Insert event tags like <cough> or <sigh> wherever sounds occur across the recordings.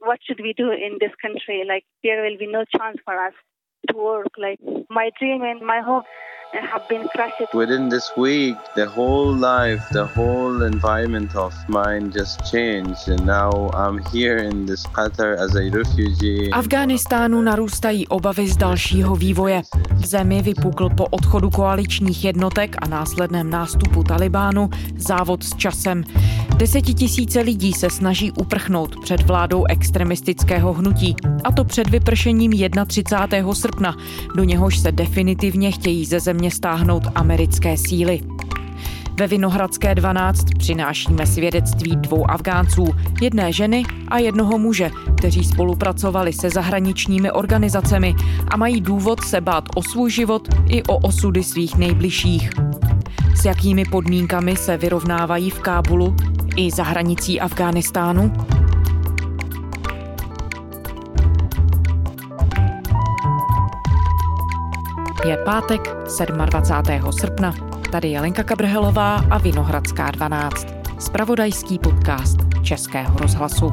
what should we do in this country? Like there will be no chance for us to work. Like my dream and my hope have been crushed. Within this week, the whole life, the whole environment of mine just changed, and now I'm here in this Qatar as a refugee. Afghánistánu narůstají obavy z dalšího vývoje. V zemi vypukl po odchodu koaličních jednotek a následném nástupu Talibánu závod s časem. Desetitisíce lidí se snaží uprchnout před vládou extremistického hnutí, a to před vypršením 31. srpna. Do něhož se definitivně chtějí ze země stáhnout americké síly. Ve Vinohradské 12 přinášíme svědectví dvou Afgánců, jedné ženy a jednoho muže, kteří spolupracovali se zahraničními organizacemi a mají důvod se bát o svůj život i o osudy svých nejbližších. S jakými podmínkami se vyrovnávají v Kábulu i za hranicí Afghánistánu? Je pátek 27. srpna. Tady je Lenka Kabrhelová a Vinohradská 12. Spravodajský podcast Českého rozhlasu.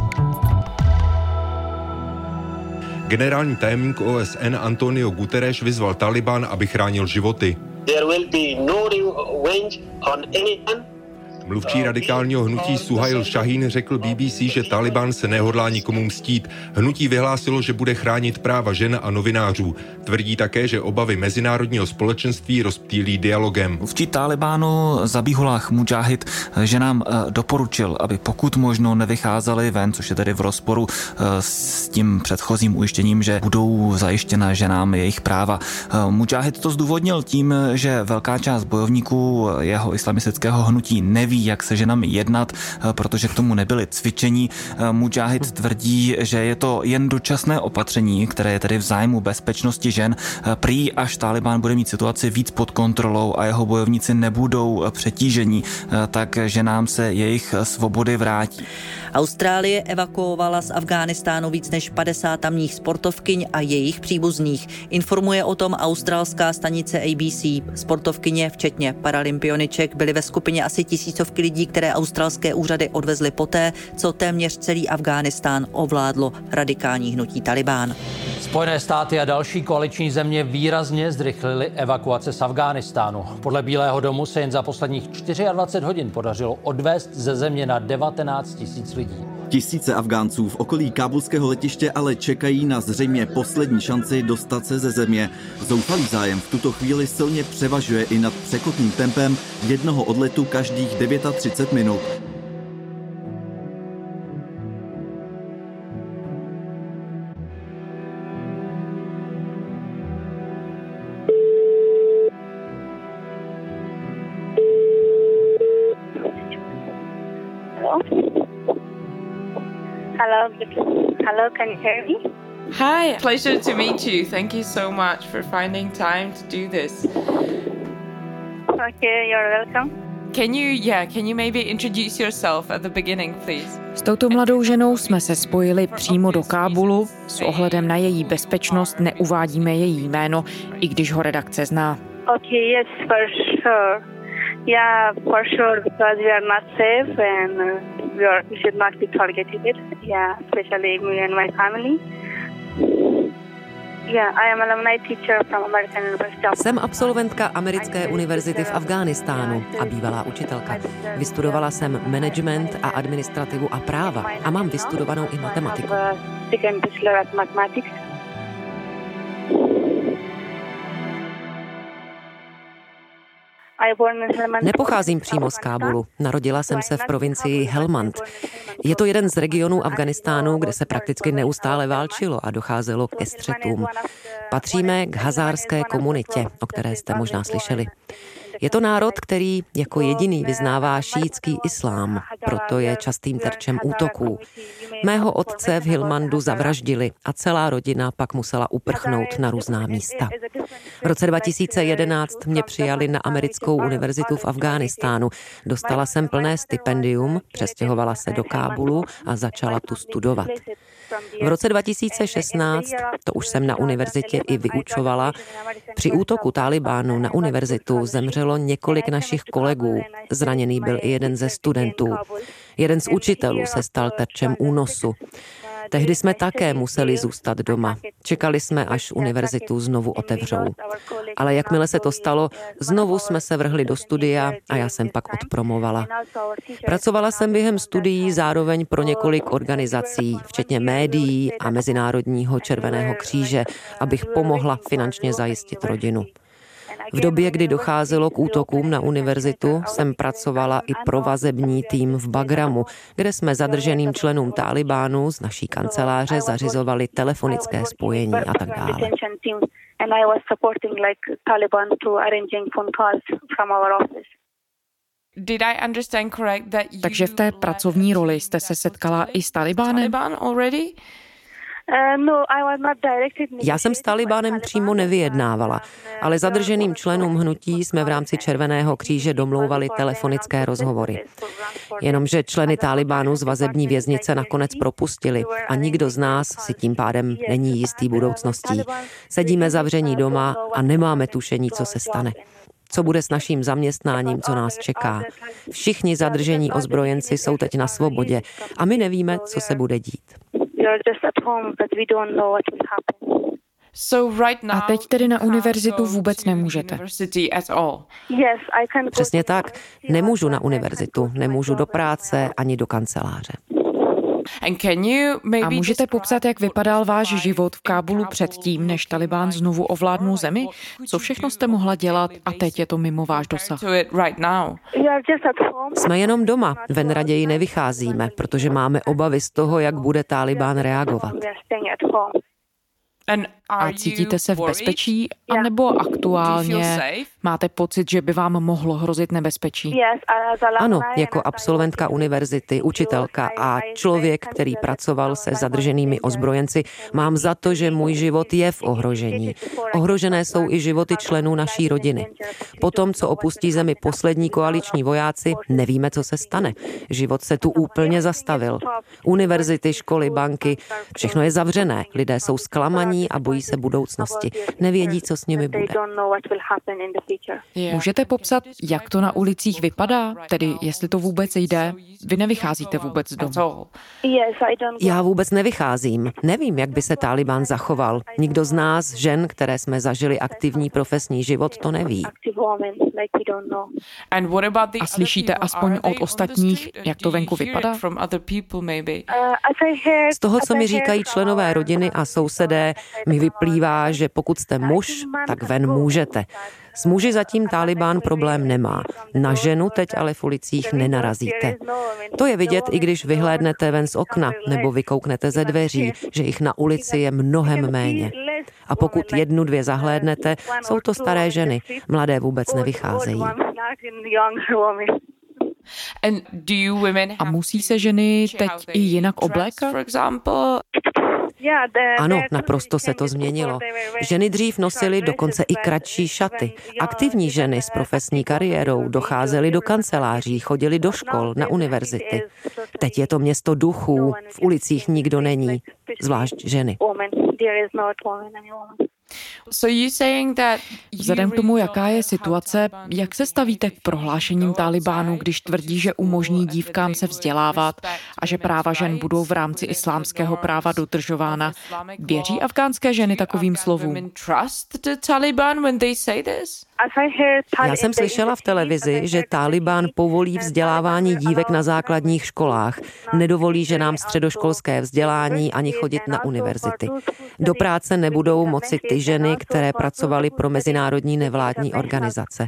Generální tajemník OSN Antonio Guterres vyzval Taliban, aby chránil životy. There will be no revenge on anyone Mluvčí radikálního hnutí Suhail Shahin řekl BBC, že Taliban se nehodlá nikomu mstít. Hnutí vyhlásilo, že bude chránit práva žen a novinářů. Tvrdí také, že obavy mezinárodního společenství rozptýlí dialogem. Mluvčí Talibánu Zabihullah Mujahid že nám eh, doporučil, aby pokud možno nevycházeli ven, což je tedy v rozporu eh, s tím předchozím ujištěním, že budou zajištěna ženám jejich práva. Eh, Mujahid to zdůvodnil tím, že velká část bojovníků jeho islamistického hnutí neví, jak se ženami jednat, eh, protože k tomu nebyly cvičení. Eh, Mujahid tvrdí, že je to jen dočasné opatření, které je tedy v zájmu bezpečnosti žen. Eh, prý až Taliban bude mít situaci víc pod kontrolou a jeho bojovníci nebudou přetížení, tak ženám se jejich svobody vrátí. Austrálie evakuovala z Afghánistánu víc než 50 tamních sportovkyň a jejich příbuzných. Informuje o tom australská stanice ABC. Sportovkyně, včetně paralympioniček, byly ve skupině asi tisícovky lidí, které australské úřady odvezly poté, co téměř celý Afghánistán ovládlo radikální hnutí Talibán. Spojené státy a další koaliční země výrazně zrychlily evakuace z Afghánistánu. Podle Bílého domu se jen za posledních 24 hodin podařilo odvést ze země na 19 tisíc lidí. Tisíce Afgánců v okolí kábulského letiště ale čekají na zřejmě poslední šanci dostat se ze země. Zoufalý zájem v tuto chvíli silně převažuje i nad překotným tempem jednoho odletu každých 39 minut. Hello, can you hear me? Hi, pleasure to meet you. Thank you so much for finding time to do this. Okay, you're welcome. Can you, yeah, can you maybe introduce yourself at the beginning, please? S touto mladou ženou jsme se spojili přímo do Kábulu. S ohledem na její bezpečnost neuvádíme její jméno, i když ho redakce zná. Okay, yes, for sure. Yeah, for sure, because we are not safe and should not be targeted. Yeah, especially me and my family. Jsem absolventka Americké univerzity v Afghánistánu a bývalá učitelka. Vystudovala jsem management a administrativu a práva a mám vystudovanou i matematiku. Nepocházím přímo z Kábulu. Narodila jsem se v provincii Helmand. Je to jeden z regionů Afganistánu, kde se prakticky neustále válčilo a docházelo ke střetům. Patříme k hazárské komunitě, o které jste možná slyšeli. Je to národ, který jako jediný vyznává šíitský islám, proto je častým terčem útoků. Mého otce v Hilmandu zavraždili a celá rodina pak musela uprchnout na různá místa. V roce 2011 mě přijali na americkou univerzitu v Afghánistánu. Dostala jsem plné stipendium, přestěhovala se do Kábulu a začala tu studovat. V roce 2016, to už jsem na univerzitě i vyučovala, při útoku Talibánu na univerzitu zemřelo několik našich kolegů. Zraněný byl i jeden ze studentů. Jeden z učitelů se stal terčem únosu. Tehdy jsme také museli zůstat doma. Čekali jsme, až univerzitu znovu otevřou. Ale jakmile se to stalo, znovu jsme se vrhli do studia a já jsem pak odpromovala. Pracovala jsem během studií zároveň pro několik organizací, včetně médií a Mezinárodního červeného kříže, abych pomohla finančně zajistit rodinu. V době, kdy docházelo k útokům na univerzitu, jsem pracovala i pro vazební tým v Bagramu, kde jsme zadrženým členům Talibánu z naší kanceláře zařizovali telefonické spojení a tak dále. Takže v té pracovní roli jste se setkala i s Talibánem? Eh, no, Já jsem s Talibánem přímo nevyjednávala, ale zadrženým členům hnutí jsme v rámci Červeného kříže domlouvali telefonické rozhovory. Jenomže členy Talibánu z vazební věznice nakonec propustili a nikdo z nás si tím pádem není jistý budoucností. Sedíme zavření doma a nemáme tušení, co se stane co bude s naším zaměstnáním, co nás čeká. Všichni zadržení ozbrojenci jsou teď na svobodě a my nevíme, co se bude dít. A teď tedy na univerzitu vůbec nemůžete. Přesně tak. Nemůžu na univerzitu, nemůžu do práce ani do kanceláře. A můžete popsat, jak vypadal váš život v Kábulu předtím, než Talibán znovu ovládnul zemi? Co všechno jste mohla dělat a teď je to mimo váš dosah? Jsme jenom doma, ven raději nevycházíme, protože máme obavy z toho, jak bude Talibán reagovat. A cítíte se v bezpečí, anebo aktuálně máte pocit, že by vám mohlo hrozit nebezpečí? Ano, jako absolventka univerzity, učitelka a člověk, který pracoval se zadrženými ozbrojenci, mám za to, že můj život je v ohrožení. Ohrožené jsou i životy členů naší rodiny. Po tom, co opustí zemi poslední koaliční vojáci, nevíme, co se stane. Život se tu úplně zastavil. Univerzity, školy, banky, všechno je zavřené. Lidé jsou zklamaní a bojí bojí se budoucnosti, nevědí, co s nimi bude. Můžete popsat, jak to na ulicích vypadá? Tedy, jestli to vůbec jde? Vy nevycházíte vůbec z domu. Já vůbec nevycházím. Nevím, jak by se Taliban zachoval. Nikdo z nás, žen, které jsme zažili aktivní profesní život, to neví. A slyšíte aspoň od ostatních, jak to venku vypadá? Z toho, co mi říkají členové rodiny a sousedé, mi vyplývá, že pokud jste muž, tak ven můžete. S muži zatím Taliban problém nemá. Na ženu teď ale v ulicích nenarazíte. To je vidět, i když vyhlédnete ven z okna nebo vykouknete ze dveří, že jich na ulici je mnohem méně. A pokud jednu, dvě zahlédnete, jsou to staré ženy. Mladé vůbec nevycházejí. A musí se ženy teď i jinak oblékat? Ano, naprosto se to změnilo. Ženy dřív nosily dokonce i kratší šaty. Aktivní ženy s profesní kariérou docházely do kanceláří, chodily do škol, na univerzity. Teď je to město duchů, v ulicích nikdo není, zvlášť ženy. Vzhledem k tomu, jaká je situace, jak se stavíte k prohlášením Talibánu, když tvrdí, že umožní dívkám se vzdělávat a že práva žen budou v rámci islámského práva dodržována? Věří afgánské ženy takovým slovům? Já jsem slyšela v televizi, že Taliban povolí vzdělávání dívek na základních školách, nedovolí ženám středoškolské vzdělání ani chodit na univerzity. Do práce nebudou moci ty ženy, které pracovaly pro mezinárodní nevládní organizace.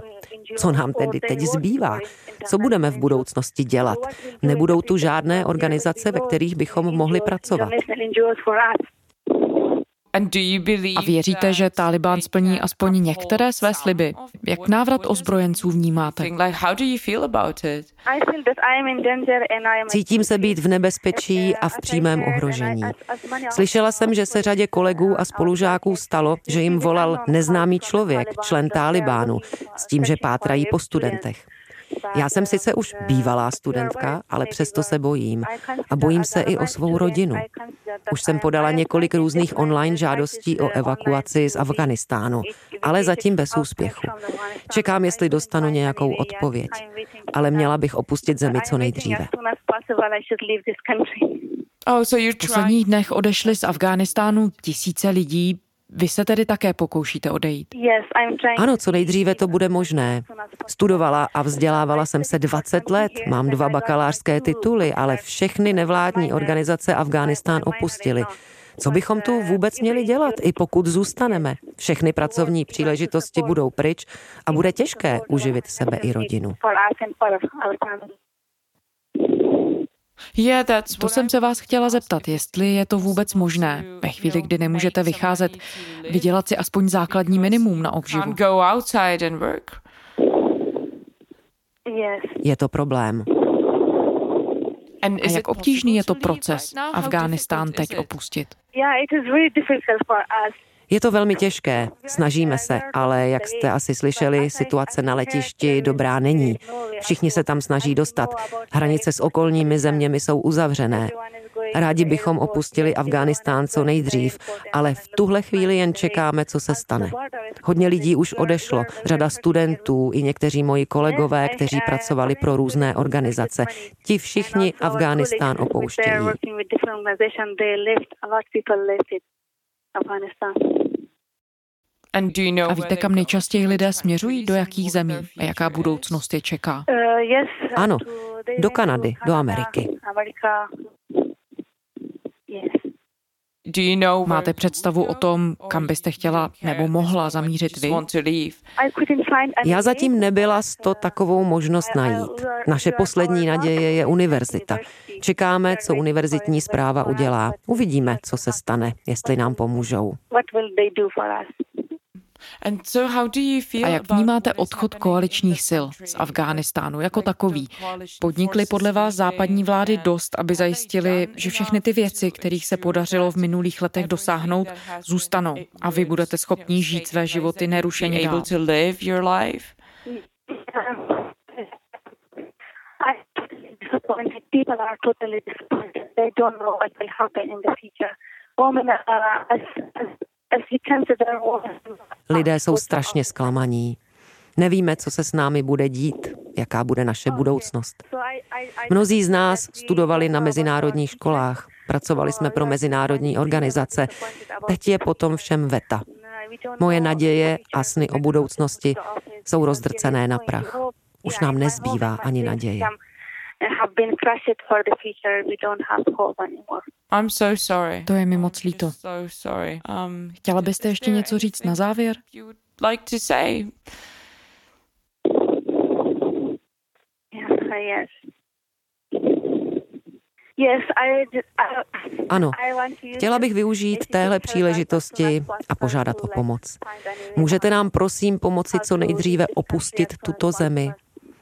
Co nám tedy teď zbývá? Co budeme v budoucnosti dělat? Nebudou tu žádné organizace, ve kterých bychom mohli pracovat. A věříte, že Taliban splní aspoň některé své sliby? Jak návrat ozbrojenců vnímáte? Cítím se být v nebezpečí a v přímém ohrožení. Slyšela jsem, že se řadě kolegů a spolužáků stalo, že jim volal neznámý člověk, člen Talibánu, s tím, že pátrají po studentech. Já jsem sice už bývalá studentka, ale přesto se bojím. A bojím se i o svou rodinu. Už jsem podala několik různých online žádostí o evakuaci z Afganistánu, ale zatím bez úspěchu. Čekám, jestli dostanu nějakou odpověď. Ale měla bych opustit zemi co nejdříve. Oh, v posledních dnech odešli z Afghánistánu tisíce lidí. Vy se tedy také pokoušíte odejít? Ano, co nejdříve to bude možné. Studovala a vzdělávala jsem se 20 let, mám dva bakalářské tituly, ale všechny nevládní organizace Afghánistán opustily. Co bychom tu vůbec měli dělat, i pokud zůstaneme? Všechny pracovní příležitosti budou pryč a bude těžké uživit sebe i rodinu. To jsem se vás chtěla zeptat, jestli je to vůbec možné, ve chvíli, kdy nemůžete vycházet, vydělat si aspoň základní minimum na obživu. Je to problém. A jak obtížný je to proces Afghánistán teď opustit? Je to velmi těžké, snažíme se, ale jak jste asi slyšeli, situace na letišti dobrá není. Všichni se tam snaží dostat. Hranice s okolními zeměmi jsou uzavřené. Rádi bychom opustili Afghánistán co nejdřív, ale v tuhle chvíli jen čekáme, co se stane. Hodně lidí už odešlo, řada studentů i někteří moji kolegové, kteří pracovali pro různé organizace. Ti všichni Afghánistán opouštějí. A víte, kam nejčastěji lidé směřují, do jakých zemí a jaká budoucnost je čeká? Uh, ano, do Kanady, do Ameriky. Máte představu o tom, kam byste chtěla nebo mohla zamířit vy? Já zatím nebyla z to takovou možnost najít. Naše poslední naděje je univerzita. Čekáme, co univerzitní zpráva udělá. Uvidíme, co se stane, jestli nám pomůžou. A jak vnímáte odchod koaličních sil z Afghánistánu jako takový? Podnikly podle vás západní vlády dost, aby zajistili, že všechny ty věci, kterých se podařilo v minulých letech dosáhnout, zůstanou a vy budete schopni žít své životy nerušeně dál? People are totally disappointed. They don't know what will happen in the future. Women are, as, as Lidé jsou strašně zklamaní. Nevíme, co se s námi bude dít, jaká bude naše budoucnost. Mnozí z nás studovali na mezinárodních školách, pracovali jsme pro mezinárodní organizace. Teď je potom všem veta. Moje naděje a sny o budoucnosti jsou rozdrcené na prach. Už nám nezbývá ani naděje I'm so sorry. To je mi moc líto. So sorry. Um, Chtěla byste ještě něco říct na závěr? Like to say? yes. Ano, chtěla bych využít téhle příležitosti a požádat o pomoc. Můžete nám prosím pomoci co nejdříve opustit tuto zemi,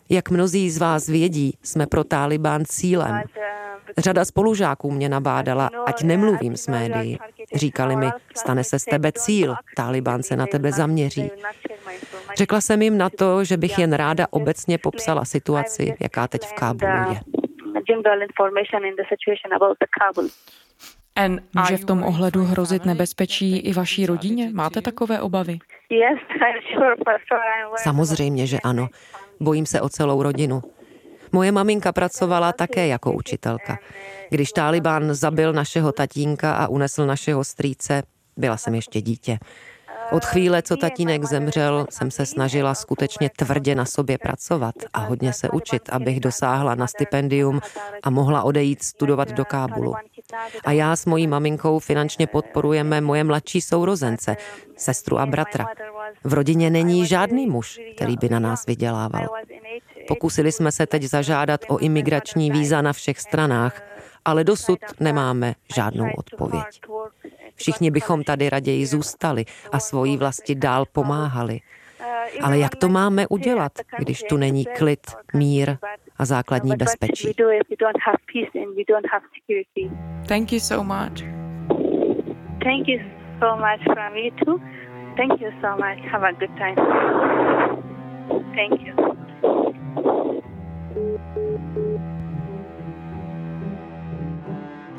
jak mnozí z vás vědí, jsme pro Tálibán cílem. Řada spolužáků mě nabádala, ať nemluvím s médií. Říkali mi, stane se z tebe cíl, Tálibán se na tebe zaměří. Řekla jsem jim na to, že bych jen ráda obecně popsala situaci, jaká teď v Kábulu je. Může v tom ohledu hrozit nebezpečí i vaší rodině? Máte takové obavy? Samozřejmě, že ano. Bojím se o celou rodinu. Moje maminka pracovala také jako učitelka. Když Taliban zabil našeho tatínka a unesl našeho strýce, byla jsem ještě dítě. Od chvíle, co tatínek zemřel, jsem se snažila skutečně tvrdě na sobě pracovat a hodně se učit, abych dosáhla na stipendium a mohla odejít studovat do Kábulu. A já s mojí maminkou finančně podporujeme moje mladší sourozence, sestru a bratra. V rodině není žádný muž, který by na nás vydělával. Pokusili jsme se teď zažádat o imigrační víza na všech stranách, ale dosud nemáme žádnou odpověď. Všichni bychom tady raději zůstali a svojí vlasti dál pomáhali. Ale jak to máme udělat, když tu není klid, mír a základní bezpečí? Thank you so much. Thank you so much from you too. Thank you so much. Have a good time. Thank you.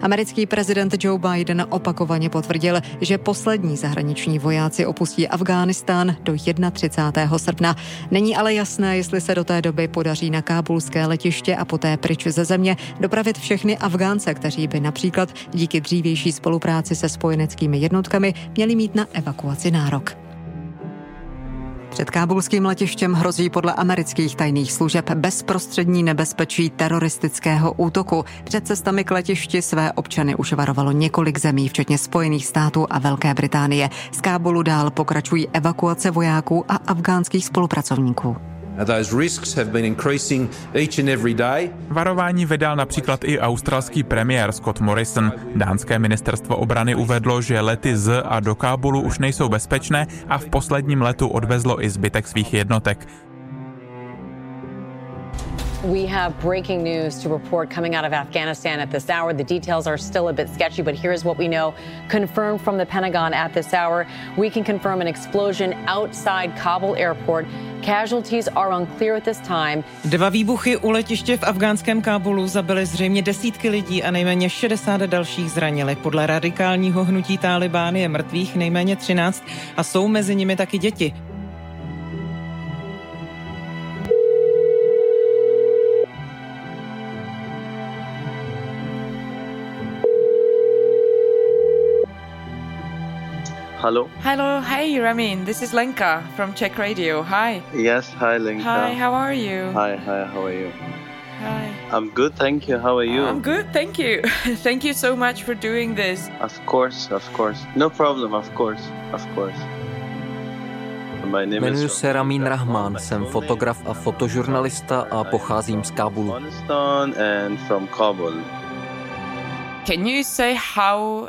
Americký prezident Joe Biden opakovaně potvrdil, že poslední zahraniční vojáci opustí Afghánistán do 31. srpna. Není ale jasné, jestli se do té doby podaří na kábulské letiště a poté pryč ze země dopravit všechny Afgánce, kteří by například díky dřívější spolupráci se spojeneckými jednotkami měli mít na evakuaci nárok. Před kábulským letištěm hrozí podle amerických tajných služeb bezprostřední nebezpečí teroristického útoku. Před cestami k letišti své občany už varovalo několik zemí, včetně Spojených států a Velké Británie. Z Kábulu dál pokračují evakuace vojáků a afgánských spolupracovníků. Varování vydal například i australský premiér Scott Morrison. Dánské ministerstvo obrany uvedlo, že lety z a do Kábulu už nejsou bezpečné a v posledním letu odvezlo i zbytek svých jednotek. We have breaking news to report coming out of Afghanistan at this hour. The details are still a bit sketchy, but here's what we know confirmed from the Pentagon at this hour. We can confirm an explosion outside Kabul airport. Casualties are unclear at this time. Dva výbuchy u letiště v afgánském Kábulu zabily zřejmě desítky lidí a nejméně 60 dalších zranili. Podle radikálního hnutí Tálibán je mrtvých nejméně 13 a jsou mezi nimi taky děti. Hello. Hello. Hey, Ramin. This is Lenka from Czech Radio. Hi. Yes. Hi, Lenka. Hi. How are you? Hi. Hi. How are you? Hi. I'm good, thank you. How are you? I'm good, thank you. <laughs> thank you so much for doing this. Of course, of course. No problem, of course, of course. Jmenuji se Ramin Rahman, jsem fotograf a fotožurnalista a pocházím z Kábulu.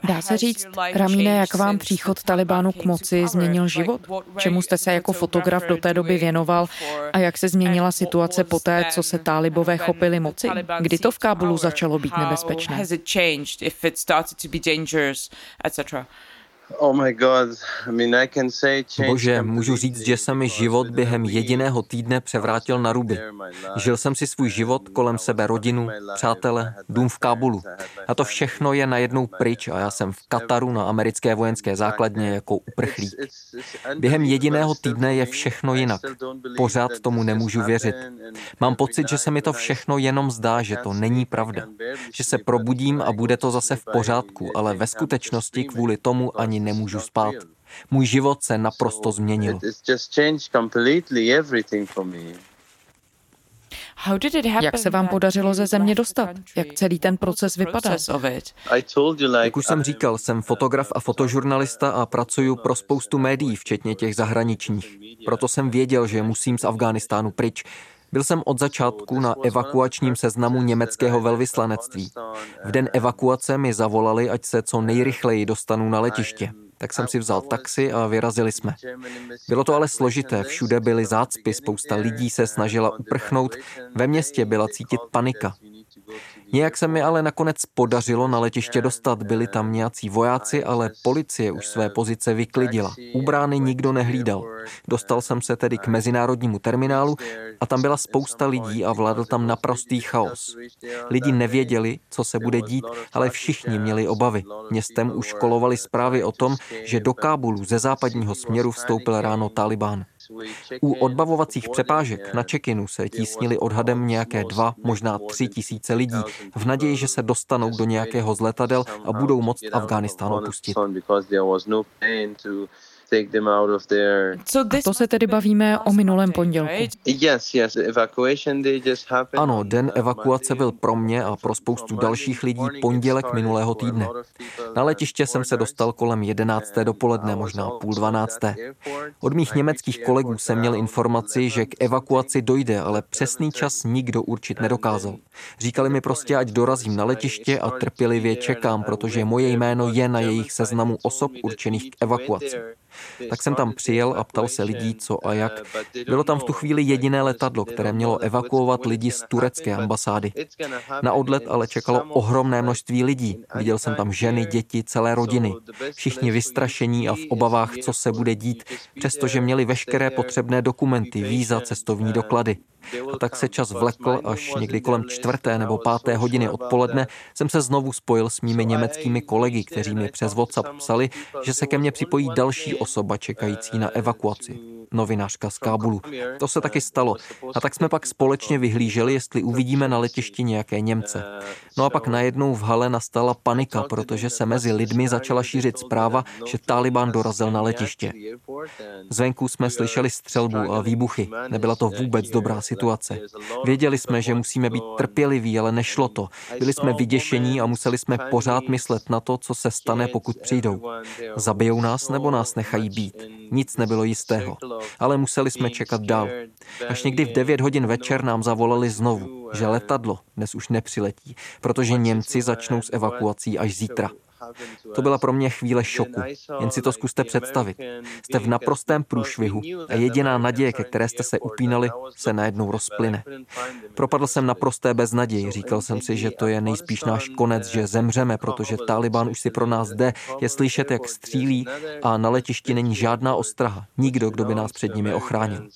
Dá se říct, Ramíne, jak vám příchod Talibánu k moci změnil život? Čemu jste se jako fotograf do té doby věnoval a jak se změnila situace poté, co se tálibové chopili moci? Kdy to v Kábulu začalo být nebezpečné? Oh Bože, můžu říct, že se mi život během jediného týdne převrátil na ruby. Žil jsem si svůj život, kolem sebe rodinu, přátele, dům v Kábulu. A to všechno je najednou pryč a já jsem v Kataru na americké vojenské základně jako uprchlík. Během jediného týdne je všechno jinak. Pořád tomu nemůžu věřit. Mám pocit, že se mi to všechno jenom zdá, že to není pravda. Že se probudím a bude to zase v pořádku, ale ve skutečnosti kvůli tomu ani nemůžu spát. Můj život se naprosto změnil. Jak se vám podařilo ze země dostat? Jak celý ten proces vypadá? Jak už jsem říkal, jsem fotograf a fotožurnalista a pracuji pro spoustu médií, včetně těch zahraničních. Proto jsem věděl, že musím z Afghánistánu pryč. Byl jsem od začátku na evakuačním seznamu německého velvyslanectví. V den evakuace mi zavolali, ať se co nejrychleji dostanu na letiště. Tak jsem si vzal taxi a vyrazili jsme. Bylo to ale složité, všude byly zácpy, spousta lidí se snažila uprchnout, ve městě byla cítit panika. Nějak se mi ale nakonec podařilo na letiště dostat. Byli tam nějací vojáci, ale policie už své pozice vyklidila. U brány nikdo nehlídal. Dostal jsem se tedy k mezinárodnímu terminálu a tam byla spousta lidí a vládl tam naprostý chaos. Lidi nevěděli, co se bude dít, ale všichni měli obavy. Městem už kolovaly zprávy o tom, že do Kábulu ze západního směru vstoupil ráno Taliban. U odbavovacích přepážek na Čekinu se tísnili odhadem nějaké dva, možná tři tisíce lidí v naději, že se dostanou do nějakého z letadel a budou moct Afghánistán opustit. A to se tedy bavíme o minulém pondělku. Ano, den evakuace byl pro mě a pro spoustu dalších lidí pondělek minulého týdne. Na letiště jsem se dostal kolem 11. dopoledne, možná půl 12. Od mých německých kolegů jsem měl informaci, že k evakuaci dojde, ale přesný čas nikdo určit nedokázal. Říkali mi prostě, ať dorazím na letiště a trpělivě čekám, protože moje jméno je na jejich seznamu osob určených k evakuaci. Tak jsem tam přijel a ptal se lidí, co a jak. Bylo tam v tu chvíli jediné letadlo, které mělo evakuovat lidi z turecké ambasády. Na odlet ale čekalo ohromné množství lidí. Viděl jsem tam ženy, děti, celé rodiny. Všichni vystrašení a v obavách, co se bude dít, přestože měli veškeré potřebné dokumenty, víza, cestovní doklady. A tak se čas vlekl, až někdy kolem čtvrté nebo páté hodiny odpoledne jsem se znovu spojil s mými německými kolegy, kteří mi přes WhatsApp psali, že se ke mně připojí další osoba čekající na evakuaci novinářka z Kábulu. To se taky stalo. A tak jsme pak společně vyhlíželi, jestli uvidíme na letišti nějaké Němce. No a pak najednou v hale nastala panika, protože se mezi lidmi začala šířit zpráva, že Taliban dorazil na letiště. Zvenku jsme slyšeli střelbu a výbuchy. Nebyla to vůbec dobrá situace. Věděli jsme, že musíme být trpěliví, ale nešlo to. Byli jsme vyděšení a museli jsme pořád myslet na to, co se stane, pokud přijdou. Zabijou nás nebo nás nechají být. Nic nebylo jistého ale museli jsme čekat dál. Až někdy v 9 hodin večer nám zavolali znovu, že letadlo dnes už nepřiletí, protože Němci začnou s evakuací až zítra. To byla pro mě chvíle šoku. Jen si to zkuste představit. Jste v naprostém průšvihu a jediná naděje, ke které jste se upínali, se najednou rozplyne. Propadl jsem naprosté beznaději. Říkal jsem si, že to je nejspíš náš konec, že zemřeme, protože Taliban už si pro nás jde. Je slyšet, jak střílí a na letišti není žádná ostraha. Nikdo, kdo by nás před nimi ochránil.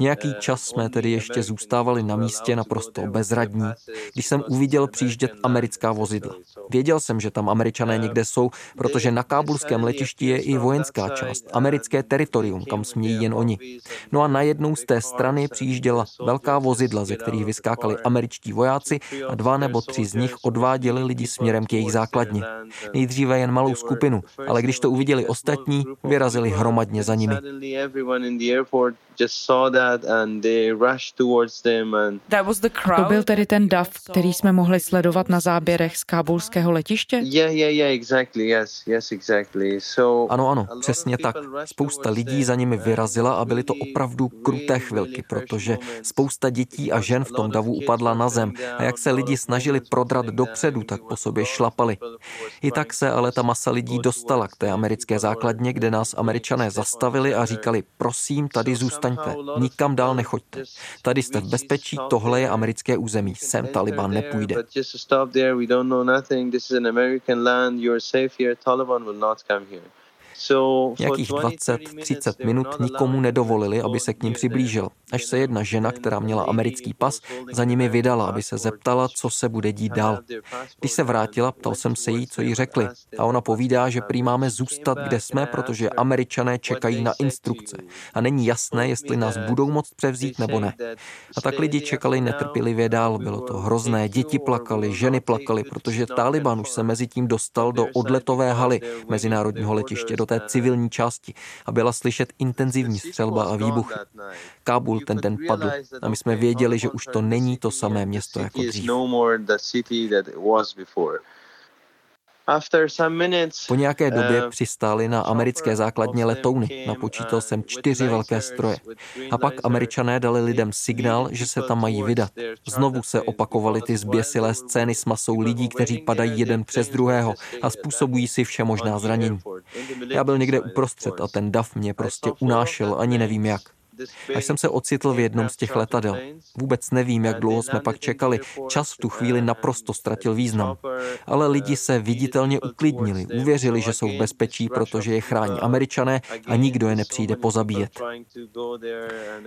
Nějaký čas jsme tedy ještě zůstávali na místě naprosto bezradní, když jsem uviděl přijíždět americká vozidla. Věděl jsem, že tam američané někde jsou, protože na kábulském letišti je i vojenská část, americké teritorium, kam smějí jen oni. No a najednou z té strany přijížděla velká vozidla, ze kterých vyskákali američtí vojáci a dva nebo tři z nich odváděli lidi směrem k jejich základně. Nejdříve jen malou skupinu, ale když to uviděli ostatní, vyrazili hromadně za nimi just saw that and they rushed towards them and That was the crowd. To byl tedy ten dav, který jsme mohli sledovat na záběrech z kábulského letiště? Yeah, yeah, yeah, exactly. Yes, yes, exactly. So Ano, ano, přesně tak. Spousta lidí za nimi vyrazila a byly to opravdu kruté chvilky, protože spousta dětí a žen v tom davu upadla na zem a jak se lidi snažili prodrat dopředu, tak po sobě šlapali. I tak se ale ta masa lidí dostala k té americké základně, kde nás američané zastavili a říkali, prosím, tady zůstaň zůstaňte, nikam dál nechoďte. Tady jste v bezpečí, tohle je americké území, sem Taliban nepůjde. Taliban will not come here. Nějakých 20-30 minut nikomu nedovolili, aby se k ním přiblížil, až se jedna žena, která měla americký pas, za nimi vydala, aby se zeptala, co se bude dít dál. Když se vrátila, ptal jsem se jí, co jí řekli. A ona povídá, že prý máme zůstat, kde jsme, protože američané čekají na instrukce. A není jasné, jestli nás budou moct převzít nebo ne. A tak lidi čekali netrpělivě dál. Bylo to hrozné. Děti plakali, ženy plakali, protože Taliban už se mezi tím dostal do odletové haly mezinárodního letiště, do té civilní části a byla slyšet intenzivní střelba a výbuchy. Kábul ten den padl a my jsme věděli, že už to není to samé město jako dřív. Po nějaké době uh, přistály na americké základně letouny. Napočítal jsem čtyři velké stroje. A pak američané dali lidem signál, že se tam mají vydat. Znovu se opakovaly ty zběsilé scény s masou lidí, kteří padají jeden přes druhého a způsobují si vše možná zranění. Já byl někde uprostřed a ten dav mě prostě unášel, ani nevím jak až jsem se ocitl v jednom z těch letadel. Vůbec nevím, jak dlouho jsme pak čekali. Čas v tu chvíli naprosto ztratil význam. Ale lidi se viditelně uklidnili, uvěřili, že jsou v bezpečí, protože je chrání američané a nikdo je nepřijde pozabíjet.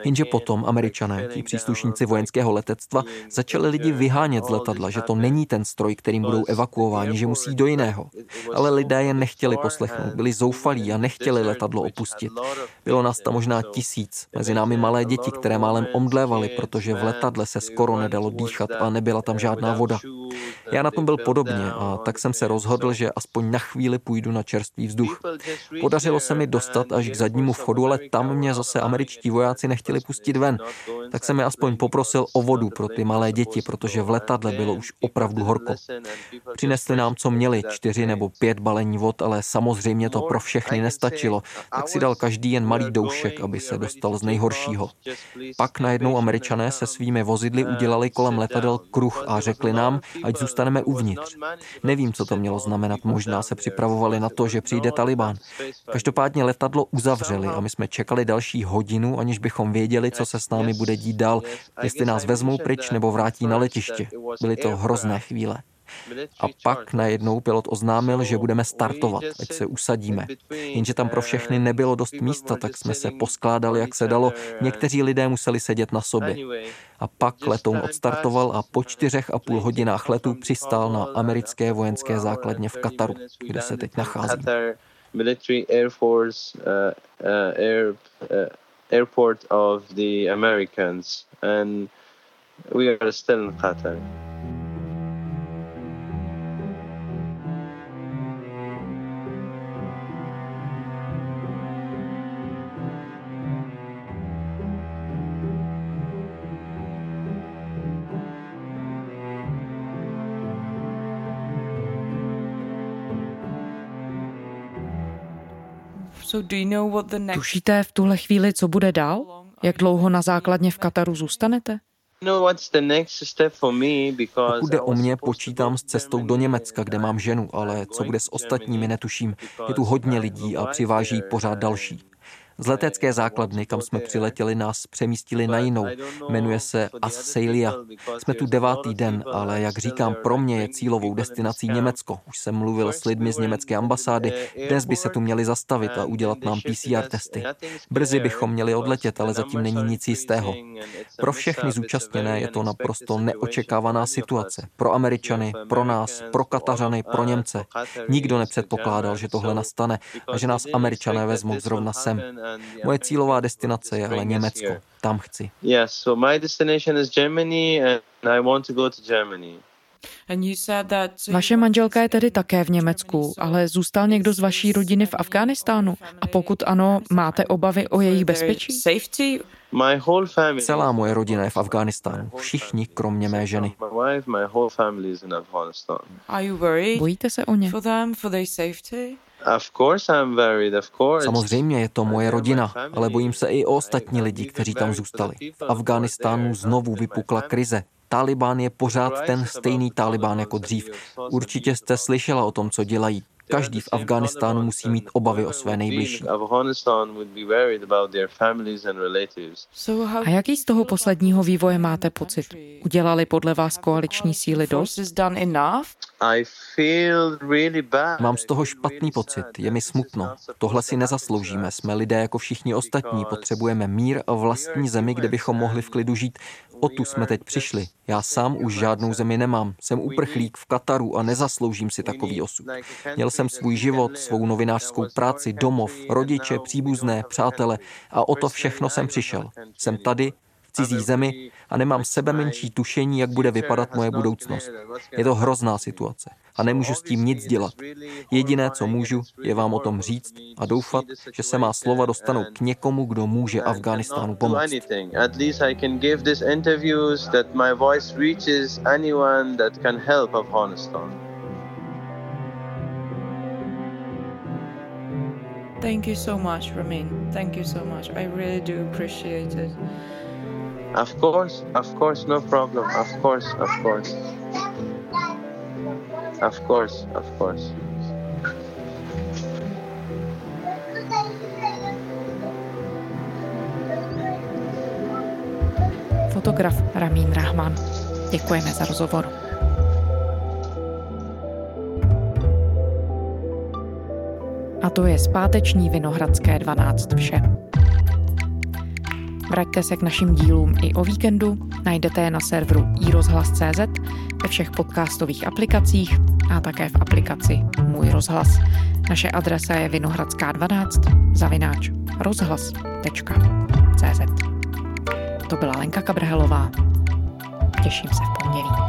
Jenže potom američané, ti příslušníci vojenského letectva, začali lidi vyhánět z letadla, že to není ten stroj, kterým budou evakuováni, že musí do jiného. Ale lidé je nechtěli poslechnout, byli zoufalí a nechtěli letadlo opustit. Bylo nás tam možná tisíc, Mezi námi malé děti, které málem omdlévaly, protože v letadle se skoro nedalo dýchat a nebyla tam žádná voda. Já na tom byl podobně a tak jsem se rozhodl, že aspoň na chvíli půjdu na čerstvý vzduch. Podařilo se mi dostat až k zadnímu vchodu, ale tam mě zase američtí vojáci nechtěli pustit ven. Tak jsem je aspoň poprosil o vodu pro ty malé děti, protože v letadle bylo už opravdu horko. Přinesli nám, co měli, čtyři nebo pět balení vod, ale samozřejmě to pro všechny nestačilo. Tak si dal každý jen malý doušek, aby se dostal z nejhoršího. Pak najednou američané se svými vozidly udělali kolem letadel kruh a řekli nám, ať zůstaneme uvnitř. Nevím, co to mělo znamenat, možná se připravovali na to, že přijde Taliban. Každopádně letadlo uzavřeli a my jsme čekali další hodinu, aniž bychom věděli, co se s námi bude dít dál, jestli nás vezmou pryč nebo vrátí na letiště. Byly to hrozné chvíle. A pak najednou pilot oznámil, že budeme startovat, ať se usadíme. Jenže tam pro všechny nebylo dost místa, tak jsme se poskládali, jak se dalo. Někteří lidé museli sedět na sobě. A pak letoun odstartoval a po čtyřech a půl hodinách letu přistál na americké vojenské základně v Kataru, kde se teď nachází. Military Air Force uh, uh, air, uh, airport of the Americans and we are still in Qatar. Tušíte v tuhle chvíli, co bude dál? Jak dlouho na základně v Kataru zůstanete? Pokud jde o mě, počítám s cestou do Německa, kde mám ženu, ale co bude s ostatními, netuším. Je tu hodně lidí a přiváží pořád další. Z letecké základny, kam jsme přiletěli, nás přemístili na jinou. Jmenuje se Asseilia. Jsme tu devátý den, ale jak říkám, pro mě je cílovou destinací Německo. Už jsem mluvil s lidmi z německé ambasády. Dnes by se tu měli zastavit a udělat nám PCR testy. Brzy bychom měli odletět, ale zatím není nic jistého. Pro všechny zúčastněné je to naprosto neočekávaná situace. Pro Američany, pro nás, pro Katařany, pro Němce. Nikdo nepředpokládal, že tohle nastane a že nás Američané vezmou zrovna sem. Moje cílová destinace je ale Německo. Tam chci. Yes, so my destination is Germany and I want to go to Germany. Vaše manželka je tedy také v Německu, ale zůstal někdo z vaší rodiny v Afghánistánu? A pokud ano, máte obavy o jejich bezpečí? Celá moje rodina je v Afghánistánu. Všichni, kromě mé ženy. Bojíte se o ně? Samozřejmě je to moje rodina, ale bojím se i o ostatní lidi, kteří tam zůstali. V Afghánistánu znovu vypukla krize. Taliban je pořád ten stejný Taliban jako dřív. Určitě jste slyšela o tom, co dělají. Každý v Afghánistánu musí mít obavy o své nejbližší. A jaký z toho posledního vývoje máte pocit? Udělali podle vás koaliční síly dost? Mám z toho špatný pocit, je mi smutno. Tohle si nezasloužíme, jsme lidé jako všichni ostatní, potřebujeme mír a vlastní zemi, kde bychom mohli v klidu žít. O tu jsme teď přišli. Já sám už žádnou zemi nemám. Jsem uprchlík v Kataru a nezasloužím si takový osud. Měl jsem svůj život, svou novinářskou práci, domov, rodiče, příbuzné, přátele a o to všechno jsem přišel. Jsem tady cizí zemi a nemám sebe menší tušení, jak bude vypadat moje budoucnost. Je to hrozná situace a nemůžu s tím nic dělat. Jediné, co můžu, je vám o tom říct a doufat, že se má slova dostanou k někomu, kdo může Afghánistánu pomoct. Thank you so much, Ramin. Thank you so much. I really do appreciate it. Of course, of course, no problem. Of course, of course. Of course, of course. Fotograf Ramin Rahman. Děkujeme za rozhovor. To je zpáteční Vinohradské 12 vše. Vraťte se k našim dílům i o víkendu, najdete je na serveru iRozhlas.cz, ve všech podcastových aplikacích a také v aplikaci Můj rozhlas. Naše adresa je vinohradská12 zavináč rozhlas.cz To byla Lenka Kabrhelová. Těším se v pondělí.